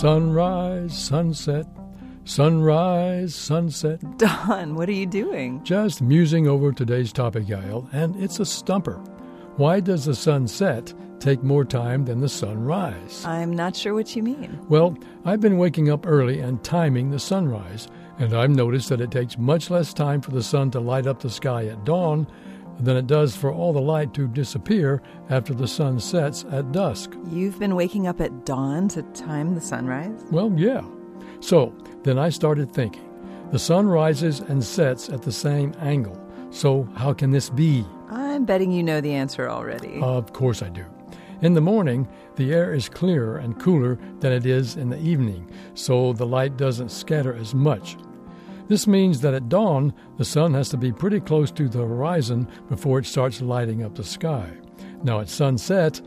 Sunrise, sunset, sunrise, sunset. Don, what are you doing? Just musing over today's topic, Yael, and it's a stumper. Why does the sun set take more time than the sunrise? I'm not sure what you mean. Well, I've been waking up early and timing the sunrise, and I've noticed that it takes much less time for the sun to light up the sky at dawn than it does for all the light to disappear after the sun sets at dusk. You've been waking up at dawn to time the sunrise? Well, yeah. So then I started thinking the sun rises and sets at the same angle. So how can this be? I'm betting you know the answer already. Of course I do. In the morning, the air is clearer and cooler than it is in the evening, so the light doesn't scatter as much. This means that at dawn, the sun has to be pretty close to the horizon before it starts lighting up the sky. Now, at sunset,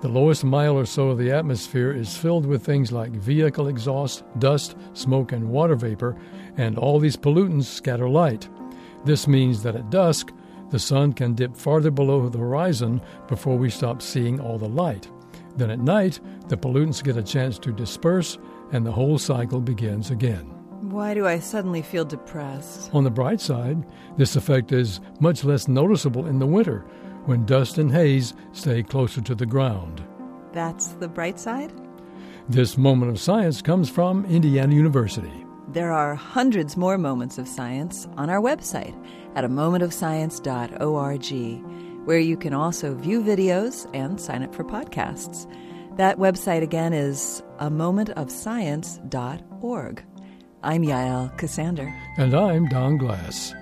the lowest mile or so of the atmosphere is filled with things like vehicle exhaust, dust, smoke, and water vapor, and all these pollutants scatter light. This means that at dusk, the sun can dip farther below the horizon before we stop seeing all the light. Then at night, the pollutants get a chance to disperse, and the whole cycle begins again. Why do I suddenly feel depressed? On the bright side, this effect is much less noticeable in the winter when dust and haze stay closer to the ground. That's the bright side? This moment of science comes from Indiana University. There are hundreds more moments of science on our website at a momentofscience.org, where you can also view videos and sign up for podcasts. That website again is a momentofscience.org. I'm Yael Ksander. And I'm Don Glass.